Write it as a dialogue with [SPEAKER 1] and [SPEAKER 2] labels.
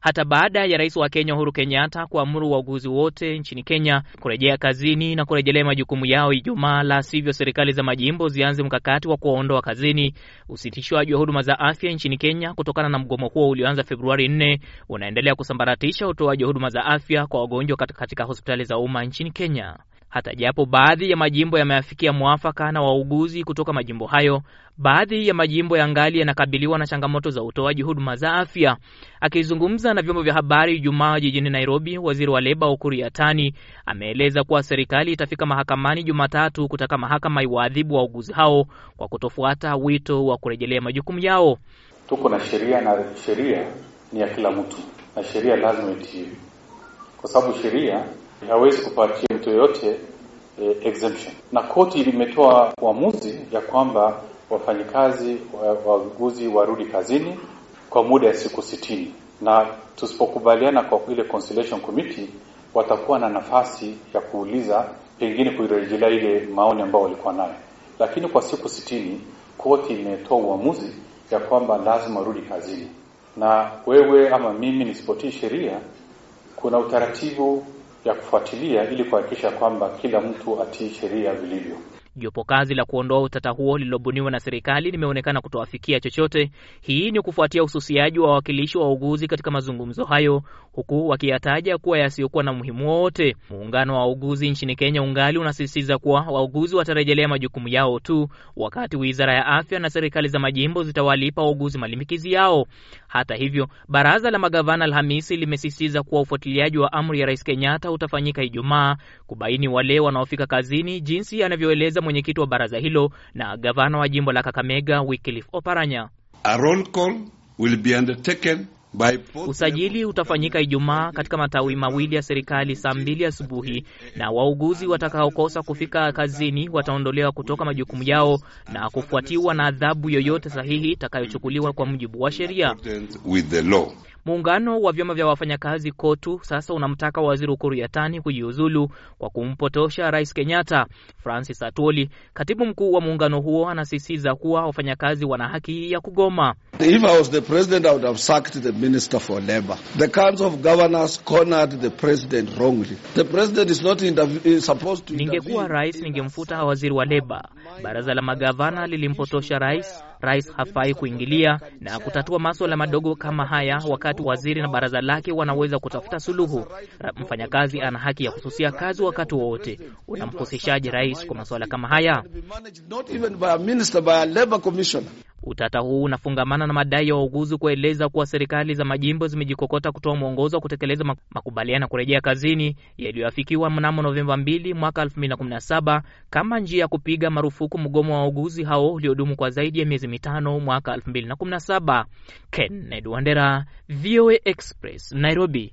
[SPEAKER 1] hata baada ya rais wa Kenya Uhuru Kenyatta kuamuru wauguzi wote nchini Kenya kurejea kazini na kurejelea majukumu yao Ijumaa, la sivyo serikali za majimbo zianze mkakati wa kuwaondoa kazini. Usitishwaji wa huduma za afya nchini Kenya kutokana na mgomo huo ulioanza Februari 4 unaendelea kusambaratisha utoaji wa huduma za afya kwa wagonjwa katika hospitali za umma nchini Kenya. Hata japo baadhi ya majimbo yameafikia mwafaka na wauguzi kutoka majimbo hayo, baadhi ya majimbo ya ngali yanakabiliwa na changamoto za utoaji huduma za afya. Akizungumza na vyombo vya habari Ijumaa jijini Nairobi, waziri wa leba Ukur Yatani ameeleza kuwa serikali itafika mahakamani Jumatatu kutaka mahakama iwaadhibu wauguzi hao kwa kutofuata wito wa kurejelea majukumu yao.
[SPEAKER 2] Tuko na sheria na sheria ni ya kila mtu na sheria lazima itii, kwa sababu sheria hawezi kupatia mtu yoyote e, exemption. Na koti limetoa uamuzi ya kwamba wafanyikazi wauguzi warudi kazini kwa muda ya siku sitini, na tusipokubaliana kwa ile conciliation committee watakuwa na nafasi ya kuuliza pengine kuirejelea ile maoni ambayo walikuwa nayo, lakini kwa siku sitini koti imetoa uamuzi ya kwamba lazima warudi kazini, na wewe ama mimi nisipotii sheria, kuna utaratibu ya kufuatilia ili kuhakikisha kwamba kila mtu atii sheria vilivyo.
[SPEAKER 1] Jopo kazi la kuondoa utata huo lililobuniwa na serikali limeonekana kutoafikia chochote. Hii ni kufuatia ususiaji wa wawakilishi wa wauguzi katika mazungumzo hayo, huku wakiyataja kuwa yasiyokuwa na muhimu wowote. Muungano wa wauguzi nchini Kenya ungali unasisitiza kuwa wauguzi watarejelea majukumu yao tu, wakati wizara ya afya na serikali za majimbo zitawalipa wauguzi malimbikizi yao. Hata hivyo, baraza la magavana Alhamisi limesisitiza kuwa ufuatiliaji wa amri ya rais Kenyatta utafanyika Ijumaa kubaini wale wanaofika kazini, jinsi anavyoeleza mwenyekiti wa baraza hilo na gavana wa jimbo la Kakamega Wycliffe Oparanya.
[SPEAKER 3] A roll call will be undertaken by
[SPEAKER 1] usajili utafanyika Ijumaa katika matawi mawili ya serikali saa mbili asubuhi, na wauguzi watakaokosa kufika kazini wataondolewa kutoka majukumu yao na kufuatiwa na adhabu yoyote sahihi itakayochukuliwa kwa mujibu wa sheria. Muungano wa vyama vya wafanyakazi KOTU sasa unamtaka waziri Ukur Yatani kujiuzulu kwa kumpotosha rais Kenyatta. Francis Atwoli, katibu mkuu wa muungano huo, anasisitiza kuwa wafanyakazi wana haki ya kugoma.
[SPEAKER 4] If I was the president, I would have sacked the minister for labor. The council of governors cornered the president wrongly. The president is not supposed to
[SPEAKER 1] Ningekuwa rais, ningemfuta waziri wa leba. Baraza la magavana lilimpotosha rais. Rais hafai kuingilia na kutatua maswala madogo kama haya, wakati waziri na baraza lake wanaweza kutafuta suluhu. Mfanyakazi ana haki ya kususia kazi wakati wowote. Unamhusishaje rais kwa masuala kama haya? Utata huu unafungamana na madai ya wauguzi kueleza kuwa serikali za majimbo zimejikokota kutoa mwongozo wa kutekeleza makubaliano ya kurejea kazini yaliyoafikiwa mnamo Novemba 2 mwaka 2017 kama njia ya kupiga marufuku mgomo wa wauguzi hao uliodumu kwa zaidi ya miezi mitano mwaka 2017. Kennedy Wandera, VOA Express, Nairobi.